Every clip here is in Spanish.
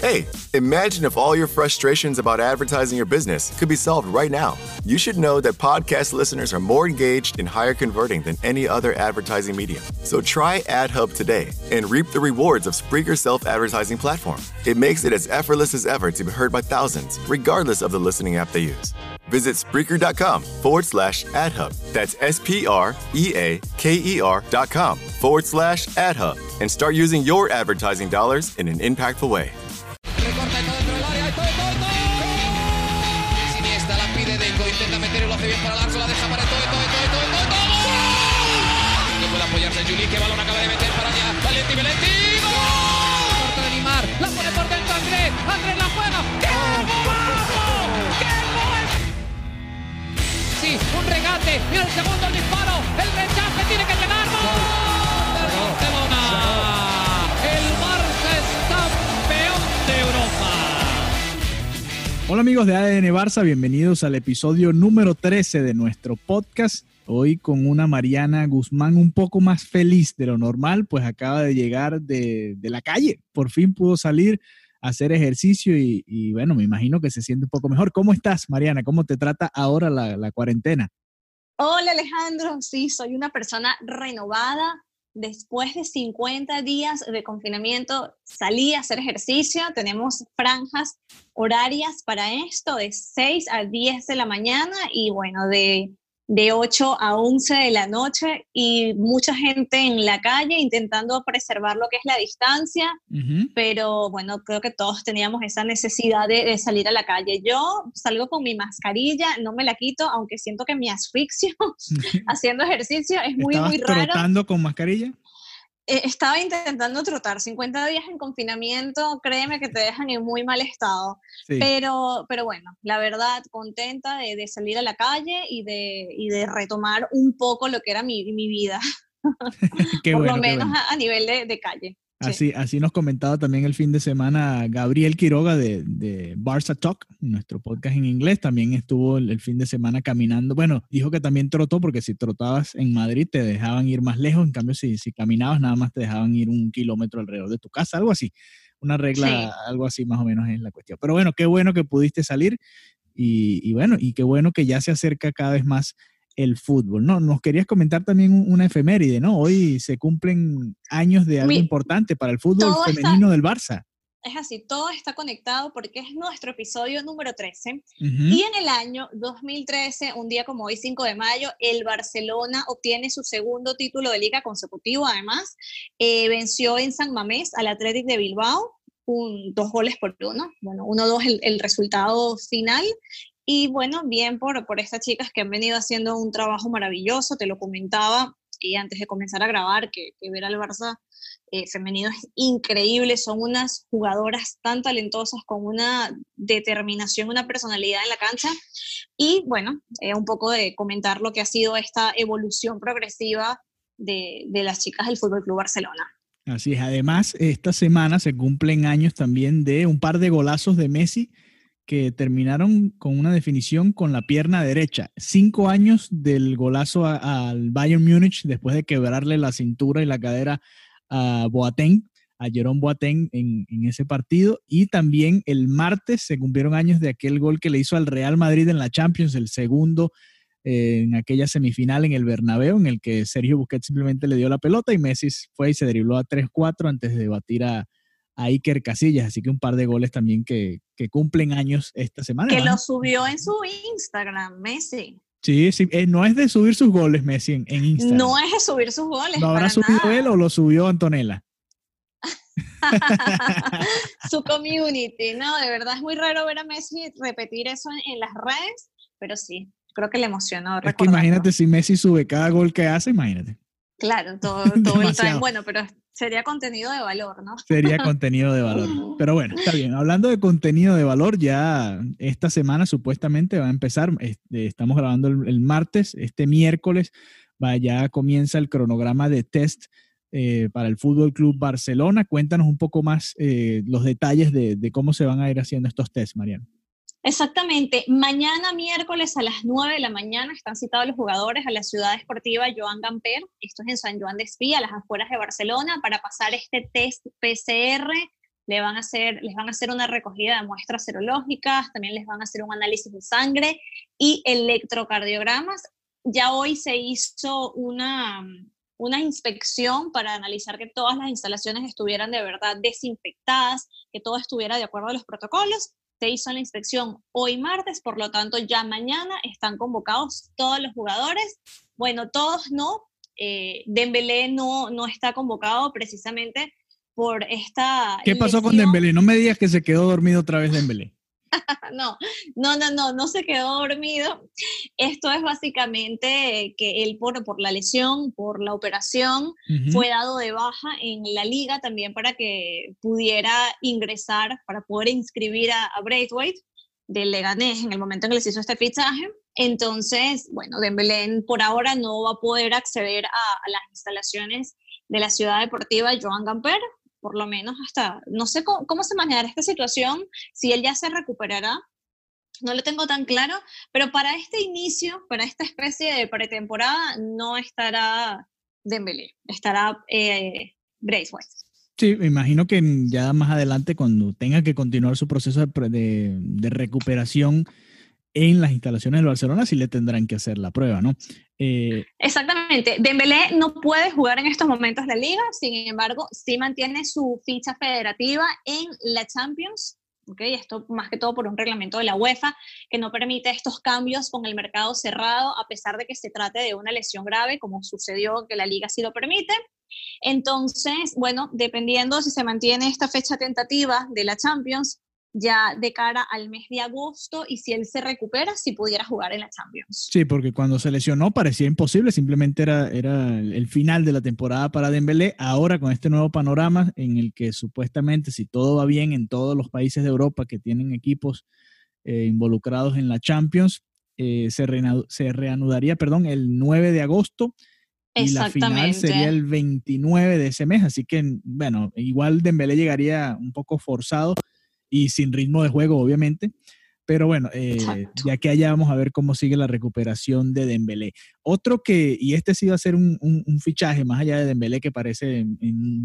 Hey, imagine if all your frustrations about advertising your business could be solved right now. You should know that podcast listeners are more engaged and higher converting than any other advertising medium. So try AdHub today and reap the rewards of Spreaker's self advertising platform. It makes it as effortless as ever to be heard by thousands, regardless of the listening app they use. Visit Spreaker.com forward slash AdHub. That's S P R E A K E R dot com forward slash AdHub and start using your advertising dollars in an impactful way. Amigos de ADN Barça, bienvenidos al episodio número 13 de nuestro podcast. Hoy con una Mariana Guzmán un poco más feliz de lo normal, pues acaba de llegar de, de la calle. Por fin pudo salir a hacer ejercicio y, bueno, me imagino que se siente un poco mejor. ¿Cómo estás, Mariana? ¿Cómo te trata ahora la, la cuarentena? Hola Alejandro, sí, soy una persona renovada. Después de 50 días de confinamiento salí a hacer ejercicio. Tenemos franjas horarias para esto de 6 a 10 de la mañana y bueno, de, de 8 a 11 de la noche y mucha gente en la calle intentando preservar lo que es la distancia, uh -huh. pero bueno, creo que todos teníamos esa necesidad de, de, salir a la calle. Yo salgo con mi mascarilla, no me la quito, aunque siento que me asfixio haciendo ejercicio, es muy, muy raro. trotando con mascarilla? Eh, estaba intentando trotar 50 días en confinamiento, créeme que te dejan en muy mal estado. Sí. Pero, pero bueno, la verdad, contenta de, de, salir a la calle y de, y de retomar un poco lo que era mi, mi vida. Por bueno, lo menos bueno. a, a, nivel de, de calle. Así, sí. así nos comentaba también el fin de semana Gabriel Quiroga de, de Barça Talk, nuestro podcast en inglés. También estuvo el, el, fin de semana caminando. Bueno, dijo que también trotó porque si trotabas en Madrid te dejaban ir más lejos. En cambio, si, si caminabas nada más te dejaban ir un kilómetro alrededor de tu casa, algo así. Una regla, sí. algo así más o menos es la cuestión. Pero bueno, qué bueno que pudiste salir y, y bueno, y qué bueno que ya se acerca cada vez más el fútbol. No, nos querías comentar también una efeméride, ¿no? Hoy se cumplen años de algo Mi, importante para el fútbol femenino está, del Barça. Es así, todo está conectado porque es nuestro episodio número 13. Uh -huh. Y en el año 2013, un día como hoy, 5 de mayo, el Barcelona obtiene su segundo título de liga consecutivo, además. Eh, venció en San Mamés al Athletic de Bilbao, un, dos goles por uno. Bueno, 1-2 el, el resultado final. Y bueno, bien por, por estas chicas que han venido haciendo un trabajo maravilloso, te lo comentaba y antes de comenzar a grabar, que, que ver al Barça eh, femenino es increíble, son unas jugadoras tan talentosas con una determinación, una personalidad en la cancha y bueno, eh, un poco de comentar lo que ha sido esta evolución progresiva de, de las chicas del Fútbol Club Barcelona. Así es, además esta semana se cumplen años también de un par de golazos de Messi que terminaron con una definición con la pierna derecha. Cinco años del golazo al Bayern Múnich después de quebrarle la cintura y la cadera a Boateng, a Jerome Boateng en, en, ese partido. Y también el martes se cumplieron años de aquel gol que le hizo al Real Madrid en la Champions, el segundo eh, en aquella semifinal en el Bernabéu, en el que Sergio Busquets simplemente le dio la pelota y Messi fue y se dribló a 3-4 antes de batir a, a Iker Casillas, así que un par de goles también que, que cumplen años esta semana. Que lo subió en su Instagram, Messi. Sí, sí, eh, no es de subir sus goles, Messi, en, en Instagram. No es de subir sus goles. ¿Lo habrá subido nada. él o lo subió Antonella? su community, no, de verdad es muy raro ver a Messi repetir eso en, en las redes, pero sí, creo que le emocionó. Es que imagínate si Messi sube cada gol que hace, imagínate. Claro, todo, todo el time. Bueno, pero sería contenido de valor, ¿no? Sería contenido de valor. Pero bueno, está bien. Hablando de contenido de valor, ya esta semana supuestamente va a empezar, este, estamos grabando el, el martes, este miércoles va, ya comienza el cronograma de test eh, para el Fútbol Club Barcelona. Cuéntanos un poco más eh, los detalles de, de, cómo se van a ir haciendo estos tests, Mariano. Exactamente. Mañana miércoles a las 9 de la mañana están citados los jugadores a la ciudad esportiva Joan Gamper, esto es en San Joan de Espí, a las afueras de Barcelona, para pasar este test PCR le van a hacer, les van a hacer una recogida de muestras serológicas, también les van a hacer un análisis de sangre y electrocardiogramas. Ya hoy se hizo una, una inspección para analizar que todas las instalaciones estuvieran de verdad desinfectadas, que todo estuviera de acuerdo a los protocolos. Se hizo la inspección hoy martes, por lo tanto ya mañana están convocados todos los jugadores. Bueno, todos no. Eh, Dembélé no, no está convocado precisamente por esta... ¿Qué pasó con Dembélé? No me digas que se quedó dormido otra vez Dembélé. no, no, no, no, no se quedó dormido. Esto es básicamente que él por, por la lesión, por la operación, fue dado de baja en la liga también para que pudiera ingresar, para poder inscribir a, a Braithwaite del Leganés en el momento en que les hizo este fichaje. Entonces, bueno, Dembélé por ahora no va a poder acceder a, a las instalaciones de la ciudad deportiva Joan Gamper, por lo menos hasta, no sé cómo, se manejará esta situación, si él ya se recuperará, no lo tengo tan claro, pero para este inicio, para esta especie de pretemporada, no estará Dembélé, estará eh, Braithwaite. Sí, me imagino que ya más adelante, cuando tenga que continuar su proceso de, de recuperación, en las instalaciones del Barcelona sí le tendrán que hacer la prueba, ¿no? Eh, Exactamente. Dembélé no puede jugar en estos momentos la liga, sin embargo, sí mantiene su ficha federativa en la Champions. Okay, esto más que todo por un reglamento de la UEFA que no permite estos cambios con el mercado cerrado a pesar de que se trate de una lesión grave como sucedió que la liga sí lo permite. Entonces, bueno, dependiendo si se mantiene esta fecha tentativa de la Champions, ya de cara al mes de agosto y si él se recupera, si pudiera jugar en la Champions. Sí, porque cuando se lesionó parecía imposible, simplemente era, era el final de la temporada para Dembélé. Ahora con este nuevo panorama en el que supuestamente si todo va bien en todos los países de Europa que tienen equipos eh, involucrados en la Champions, eh, se, se, reanudaría, perdón, el 9 de agosto. Y la final sería el 29 de ese mes, así que, bueno, igual Dembélé llegaría un poco forzado y sin ritmo de juego, obviamente. Pero bueno, eh, ya que allá vamos a ver cómo sigue la recuperación de Dembélé. Otro que, y este sí va a ser un, fichaje más allá de Dembélé que parece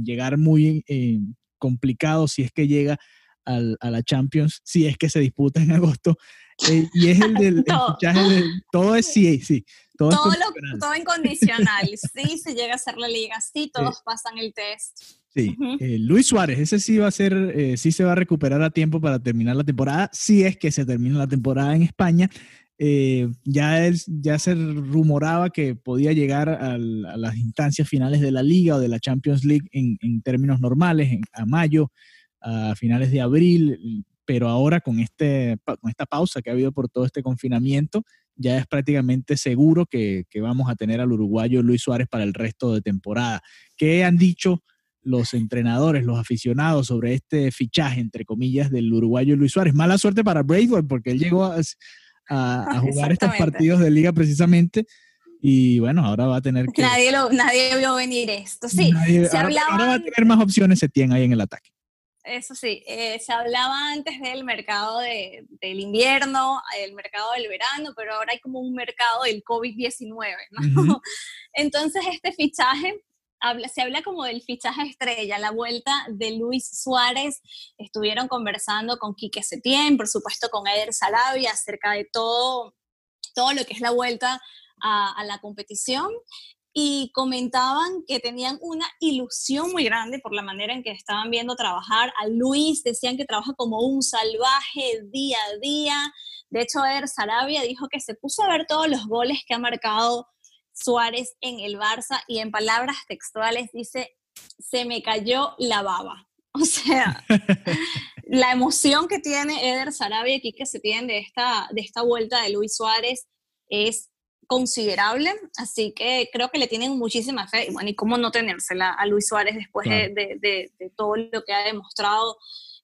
llegar muy eh, complicado si es que llega al, a la Champions, si es que se disputa en agosto. Eh, y es el del fichaje de, todo es sí, sí. Todo, todo, incondicional. sí, se llega a ser la liga, sí, todos pasan el test. Sí, eh, Luis Suárez, ese sí va a ser, eh, sí se va a recuperar a tiempo para terminar la temporada, si es que se termina la temporada en España. Eh, ya, ya se rumoraba que podía llegar a las instancias finales de la liga o de la Champions League en, términos normales, a mayo, a finales de abril, pero ahora con, este, con esta pausa que ha habido por todo este confinamiento, ya es prácticamente seguro que, que vamos a tener al uruguayo Luis Suárez para el resto de temporada. ¿Qué han dicho? Los entrenadores, los aficionados sobre este fichaje, entre comillas, del uruguayo Luis Suárez. Mala suerte para Braithwaite porque él llegó a, jugar estos partidos de liga precisamente y bueno, ahora va a tener que... Nadie, lo, nadie vio venir esto, sí. se ahora, ahora, va a tener más opciones se tiene ahí en el ataque. Eso sí, eh, se hablaba antes del mercado de, del invierno, el mercado del verano, pero ahora hay como un mercado del COVID-19, ¿no? Entonces este fichaje se habla como del fichaje estrella, la vuelta de Luis Suárez. Estuvieron conversando con Quique Setién, por supuesto con Eder Sarabia, acerca de todo, todo lo que es la vuelta a, la competición y comentaban que tenían una ilusión muy grande por la manera en que estaban viendo trabajar a Luis, decían que trabaja como un salvaje día a día. De hecho, Eder Sarabia dijo que se puso a ver todos los goles que ha marcado Suárez en el Barça y en palabras textuales dice, se me cayó la baba. O sea, la emoción que tiene Eder Sarabia aquí que se tiene de esta, de esta vuelta de Luis Suárez es considerable, así que creo que le tienen muchísima fe, y bueno, y cómo no tenérsela a Luis Suárez después de, todo lo que ha demostrado,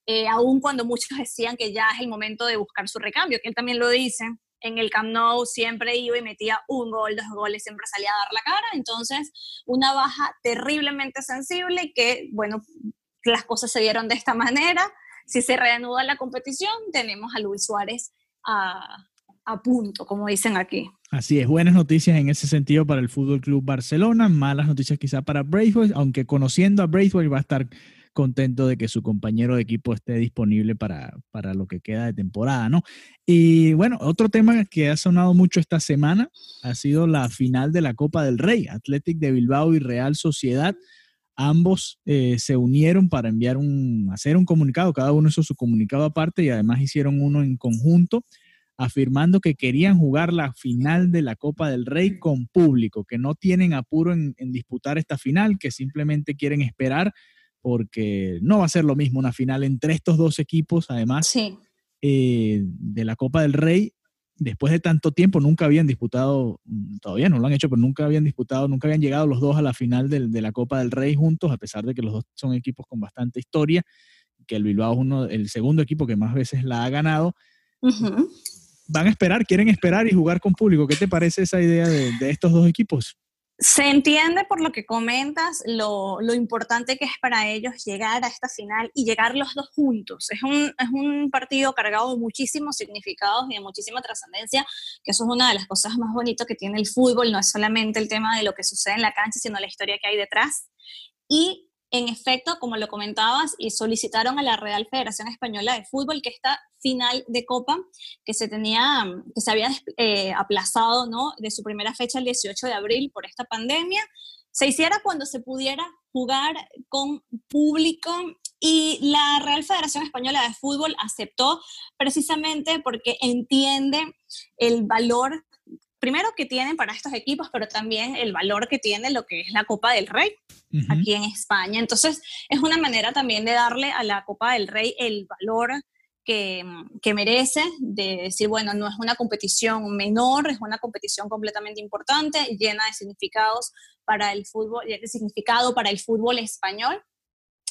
eh, aun cuando muchos decían que ya es el momento de buscar su recambio, que él también lo dice, en el Camp Nou siempre iba y metía un gol, dos goles, siempre salía a dar la cara. Entonces, una baja terriblemente sensible que, bueno, las cosas se dieron de esta manera. Si se reanuda la competición, tenemos a Luis Suárez a, a punto, como dicen aquí. Así es, buenas noticias en ese sentido para el Fútbol Club Barcelona, malas noticias quizá para Braithwaite, aunque conociendo a Braithwaite va a estar contento de que su compañero de equipo esté disponible para, para lo que queda de temporada, ¿no? Y bueno, otro tema que ha sonado mucho esta semana ha sido la final de la Copa del Rey, Athletic de Bilbao y Real Sociedad. Ambos eh, se unieron para enviar un, hacer un comunicado, cada uno hizo su comunicado aparte y además hicieron uno en conjunto afirmando que querían jugar la final de la Copa del Rey con público, que no tienen apuro en, disputar esta final, que simplemente quieren esperar porque no va a ser lo mismo una final entre estos dos equipos, además eh, de la Copa del Rey. Después de tanto tiempo, nunca habían disputado, mm, todavía no lo han hecho, pero nunca habían disputado, nunca habían llegado los dos a la final de, la Copa del Rey juntos, a pesar de que los dos son equipos con bastante historia, que el Bilbao es uno, el segundo equipo que más veces la ha ganado van a esperar, quieren esperar y jugar con público. ¿Qué te parece esa idea de, estos dos equipos? Se entiende por lo que comentas lo, importante que es para ellos llegar a esta final y llegar los dos juntos. Es un, es un partido cargado de muchísimos significados y de muchísima trascendencia, que eso es una de las cosas más bonitas que tiene el fútbol. No es solamente el tema de lo que sucede en la cancha, sino la historia que hay detrás. Y en efecto, como lo comentabas, y solicitaron a la Real Federación Española de Fútbol que esta final de Copa, que se tenía, que se había eh, aplazado, ¿no? De su primera fecha el 18 de abril por esta pandemia, se hiciera cuando se pudiera jugar con público y la Real Federación Española de Fútbol aceptó precisamente porque entiende el valor primero que tienen para estos equipos, pero también el valor que tiene lo que es la Copa del Rey aquí en España. Entonces, es una manera también de darle a la Copa del Rey el valor que, merece, de decir, bueno, no es una competición menor, es una competición completamente importante, llena de significados para el fútbol, de significado para el fútbol español.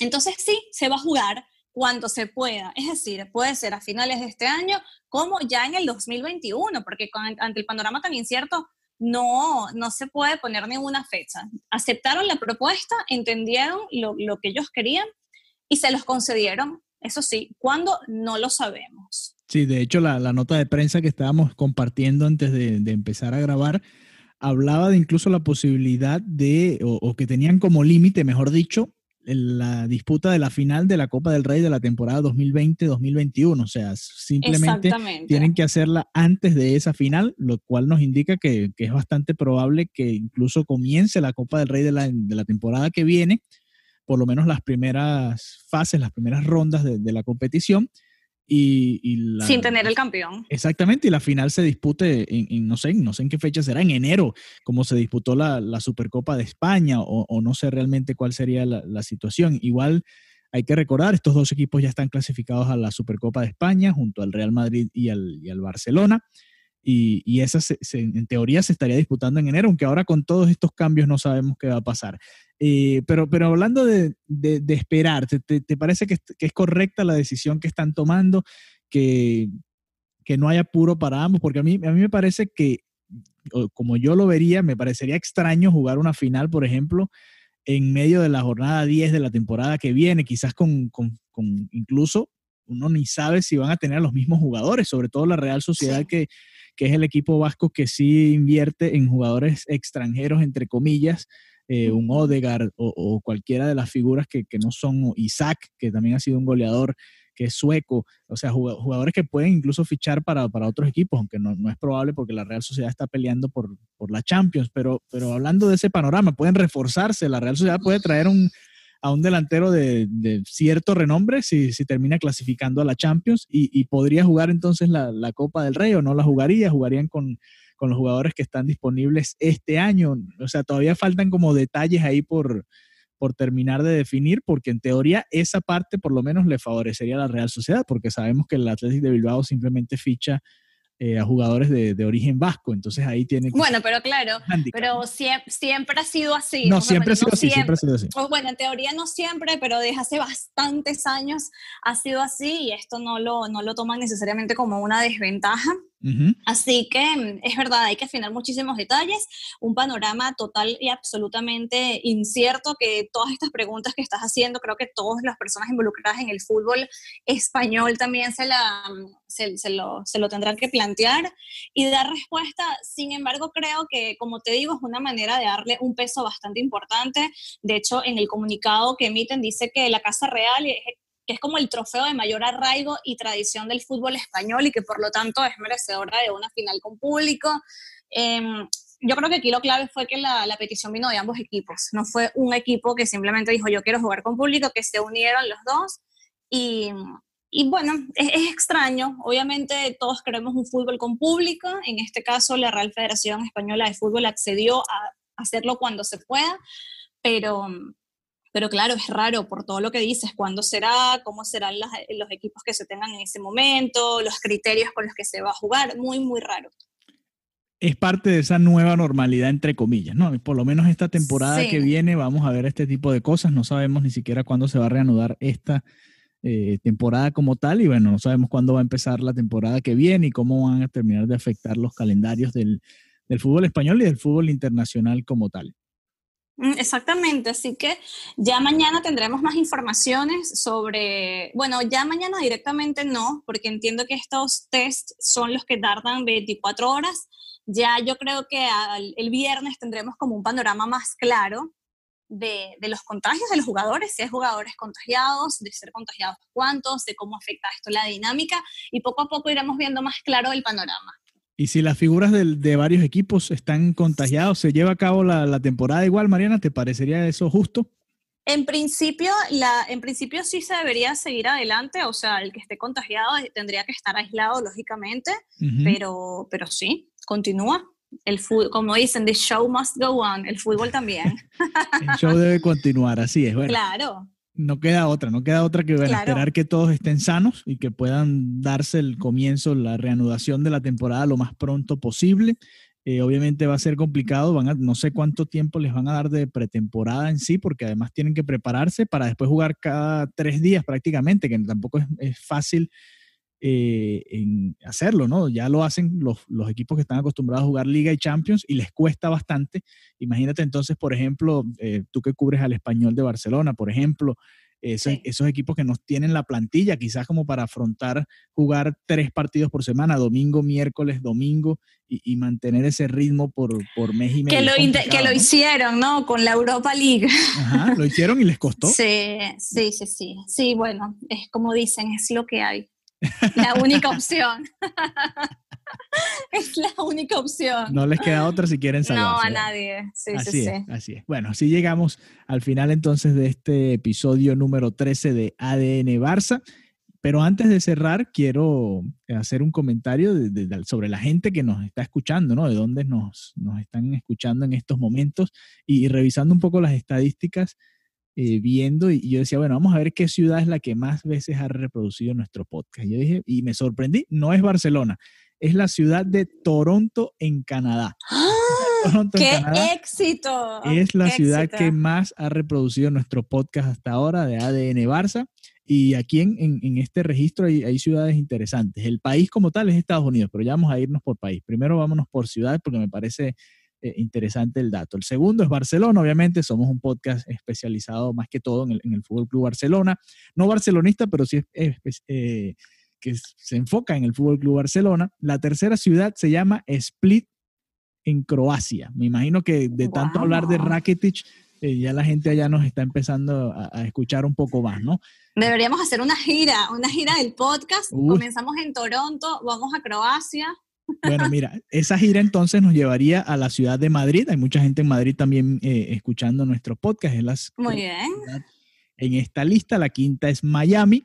Entonces, sí, se va a jugar, cuando se pueda. Es decir, puede ser a finales de este año como ya en el 2021, porque ante el panorama tan incierto no, no se puede poner ninguna fecha. Aceptaron la propuesta, entendieron lo, que ellos querían y se los concedieron. Eso sí, ¿cuándo? No lo sabemos. Sí, de hecho la, nota de prensa que estábamos compartiendo antes de, empezar a grabar hablaba de incluso la posibilidad de, o que tenían como límite, mejor dicho, la disputa de la final de la Copa del Rey de la temporada 2020-2021. O sea, simplemente tienen que hacerla antes de esa final, lo cual nos indica que, es bastante probable que incluso comience la Copa del Rey de la, temporada que viene, por lo menos las primeras fases, las primeras rondas de la competición y, Sin tener el campeón. Exactamente, y la final se dispute en, no sé, no sé en qué fecha será, en enero, como se disputó la, Supercopa de España, o, no sé realmente cuál sería la, situación. Igual hay que recordar, estos dos equipos ya están clasificados a la Supercopa de España, junto al Real Madrid y al, y al Barcelona. Y, y esa en teoría se estaría disputando en enero, aunque ahora con todos estos cambios no sabemos qué va a pasar. Eh, pero, pero hablando de, de, esperar, ¿te, te, parece que, que, es correcta la decisión que están tomando? Que, que no haya apuro para ambos, porque a mí, a mí me parece que, como yo lo vería, me parecería extraño jugar una final, por ejemplo, en medio de la jornada 10 de la temporada que viene, quizás con, con, con incluso uno ni sabe si van a tener los mismos jugadores, sobre todo la Real Sociedad que, que es el equipo vasco que sí invierte en jugadores extranjeros, entre comillas, eh, un Odegaard o, cualquiera de las figuras que, no son, Isaac, que también ha sido un goleador que es sueco, o sea, jugadores que pueden incluso fichar para, otros equipos, aunque no, es probable porque la Real Sociedad está peleando por, la Champions, pero, pero hablando de ese panorama, pueden reforzarse, la Real Sociedad puede traer un, a un delantero de, cierto renombre si, termina clasificando a la Champions y, podría jugar entonces la, Copa del Rey o no la jugaría, jugarían con, con los jugadores que están disponibles este año. O sea, todavía faltan como detalles ahí por, por terminar de definir, porque en teoría esa parte por lo menos le favorecería a la Real Sociedad, porque sabemos que el Atlético de Bilbao simplemente ficha eh, a jugadores de, de, origen vasco, entonces ahí tiene... bueno, pero claro, pero siempre, siempre, ha sido así. No, siempre, ha sido así, siempre, ha sido así. bueno, en teoría no siempre, pero desde hace bastantes años ha sido así y esto no lo, no lo toman necesariamente como una desventaja Así que mm, es verdad, hay que afinar muchísimos detalles, un panorama total y absolutamente incierto que todas estas preguntas que estás haciendo, creo que todas las personas involucradas en el fútbol español también se, la, mm, se, lo, se lo tendrán que plantear y dar respuesta. Sin embargo, creo que, como te digo, es una manera de darle un peso bastante importante. De hecho, en el comunicado que emiten dice que la Casa Real es como el trofeo de mayor arraigo y tradición del fútbol español y que por lo tanto es merecedora de una final con público. Em, yo creo que aquí lo clave fue que la, petición vino de ambos equipos, no fue un equipo que simplemente dijo yo quiero jugar con público, que se unieron los dos. Y, y bueno, es, extraño, obviamente todos queremos un fútbol con público, en este caso la Real Federación Española de Fútbol accedió a hacerlo cuando se pueda, pero, pero claro, es raro por todo lo que dices, cuándo será, cómo serán los, los equipos que se tengan en ese momento, los criterios con los que se va a jugar, muy, muy raro es parte de esa nueva normalidad, entre comillas, ¿no? Por lo menos esta temporada que viene vamos a ver este tipo de cosas. No sabemos ni siquiera cuándo se va a reanudar esta eh, temporada como tal y bueno, no sabemos cuándo va a empezar la temporada que viene y cómo van a terminar de afectar los calendarios del, del fútbol español y del fútbol internacional como tal. Mm, exactamente, así que ya mañana tendremos más informaciones sobre, bueno, ya mañana directamente no, porque entiendo que estos tests son los que tardan 24 horas. Ya yo creo que el viernes tendremos como un panorama más claro de, de, los contagios de los jugadores, si hay jugadores contagiados, de ser contagiados cuántos, de cómo afecta esto la dinámica y poco a poco iremos viendo más claro el panorama. Y si las figuras de, de varios equipos están contagiados, ¿se lleva a cabo la, la, temporada igual, Mariana? ¿Te parecería eso justo? En principio, la, en principio sí se debería seguir adelante, o sea, el que esté contagiado tendría que estar aislado, lógicamente, pero, pero sí, continúa. El fútbol, como dicen, the show must go on, el fútbol también. el show debe continuar, así es. Bueno. Claro no queda otra, no queda otra que esperar que todos estén sanos y que puedan darse el comienzo, la reanudación de la temporada lo más pronto posible. Eh, obviamente va a ser complicado, van a, no sé cuánto tiempo les van a dar de pretemporada en sí, porque además tienen que prepararse para después jugar cada tres días prácticamente, que tampoco es, es fácil eh, en hacerlo, ¿no? Ya lo hacen los, los, equipos que están acostumbrados a jugar Liga y Champions y les cuesta bastante. Imagínate entonces, por ejemplo, eh, tú que cubres al español de Barcelona, por ejemplo, esos, esos, equipos que no tienen la plantilla, quizás como para afrontar jugar tres partidos por semana, domingo, miércoles, domingo, y, y mantener ese ritmo por, por mes y medio. Que lo, que lo hicieron, ¿no? Con la Europa League. Ajá, lo hicieron y les costó. Sí, sí, sí, sí. Sí, bueno, es como dicen, es lo que hay. La única opción. es la única opción. No les queda otra si quieren salvarse. No, a nadie. Sí, así sí, es, sí. Así es. Bueno, así llegamos al final entonces de este episodio número 13 de ADN Barça. Pero antes de cerrar, quiero hacer un comentario de, de, sobre la gente que nos está escuchando, ¿no? De dónde nos, nos están escuchando en estos momentos y, y revisando un poco las estadísticas eh, viendo y, yo decía, bueno, vamos a ver qué ciudad es la que más veces ha reproducido nuestro podcast. Y yo dije, y me sorprendí, no es Barcelona, es la ciudad de Toronto en Canadá. ¡Ah! Toronto, ¡Qué en Canadá éxito! Es la ¡Qué ciudad éxito! que más ha reproducido nuestro podcast hasta ahora de ADN Barça. Y aquí en, en, en este registro hay, hay, ciudades interesantes. El país como tal es Estados Unidos, pero ya vamos a irnos por país. Primero vámonos por ciudades porque me parece eh, interesante el dato. El segundo es Barcelona, obviamente, somos un podcast especializado más que todo en el, en el Fútbol Club Barcelona. No barcelonista, pero sí es, es eh, que se enfoca en el Fútbol Club Barcelona. La tercera ciudad se llama Split en Croacia. Me imagino que de tanto wow. hablar de Rakitic, eh, ya la gente allá nos está empezando a, a, escuchar un poco más, ¿no? Deberíamos hacer una gira, una gira del podcast. Comenzamos en Toronto, vamos a Croacia. Bueno, mira, esa gira entonces nos llevaría a la ciudad de Madrid. Hay mucha gente en Madrid también eh, escuchando nuestro podcast. Es las, Muy bien. En esta lista, la quinta es Miami,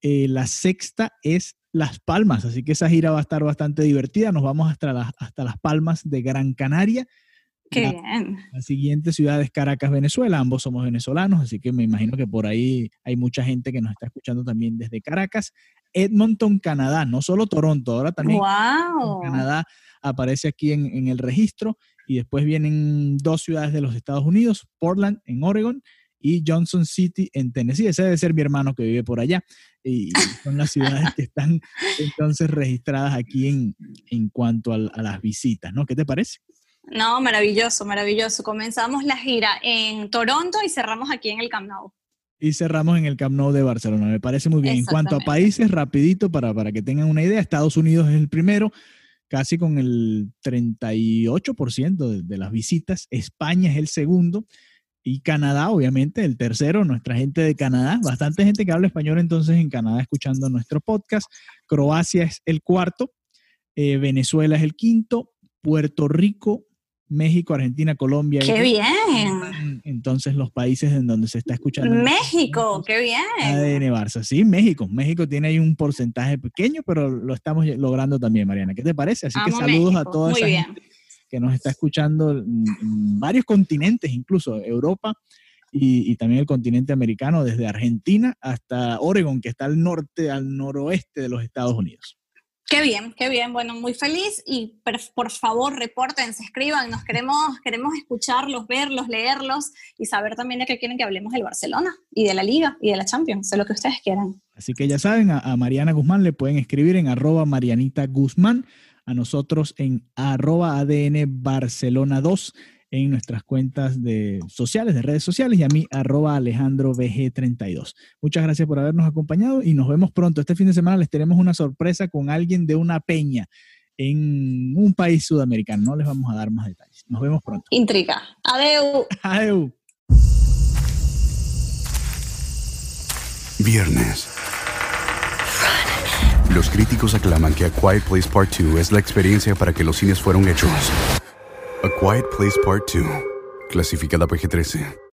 eh, la sexta es Las Palmas, así que esa gira va a estar bastante divertida. Nos vamos hasta, la, hasta Las Palmas de Gran Canaria. Qué la, bien. La siguiente ciudad es Caracas, Venezuela. Ambos somos venezolanos, así que me imagino que por ahí hay mucha gente que nos está escuchando también desde Caracas. Edmonton, Canadá, no solo Toronto, ahora también wow. Canadá aparece aquí en, en, el registro. Y después vienen dos ciudades de los Estados Unidos, Portland en Oregon y Johnson City en Tennessee. Ese debe ser mi hermano que vive por allá. Y son las ciudades que están entonces registradas aquí en, en cuanto a, las visitas, ¿no? ¿Qué te parece? No, maravilloso, maravilloso. Comenzamos la gira en Toronto y cerramos aquí en el Camp Nou. Y cerramos en el Camp Nou de Barcelona. Me parece muy bien. En cuanto a países, rapidito para, para que tengan una idea, Estados Unidos es el primero, casi con el 38% de, de las visitas. España es el segundo y Canadá, obviamente, el tercero, nuestra gente de Canadá, bastante gente que habla español entonces en Canadá escuchando nuestro podcast. Croacia es el cuarto, eh, Venezuela es el quinto, Puerto Rico, México, Argentina, Colombia. ¡Qué bien! Entonces los países en donde se está escuchando. México, qué bien. ADN Barça, sí, México. México tiene ahí un porcentaje pequeño, pero lo estamos logrando también, Mariana. ¿Qué te parece? Así que saludos a toda esa gente que nos está escuchando en, varios continentes, incluso Europa y, también el continente americano, desde Argentina hasta Oregon, que está al norte, al noroeste de los Estados Unidos. Qué bien, qué bien. Bueno, muy feliz y por, favor reporten, se escriban. Nos queremos, queremos escucharlos, verlos, leerlos y saber también de qué quieren que hablemos del Barcelona y de la Liga y de la Champions, de lo que ustedes quieran. Así que ya saben, a, a Mariana Guzmán le pueden escribir en arroba Marianita Guzmán a nosotros en arroba ADN Barcelona 2 en nuestras cuentas de sociales, de redes sociales, y a mí, arroba Alejandro BG32. Muchas gracias por habernos acompañado y nos vemos pronto. Este fin de semana les tenemos una sorpresa con alguien de una peña en un país sudamericano. No les vamos a dar más detalles. Nos vemos pronto. Intriga. Adeu. Adeu. Viernes. Los críticos aclaman que A Quiet Place Part 2 es la experiencia para que los cines fueron hechos. A Quiet Place Part 2, clasificada PG-13.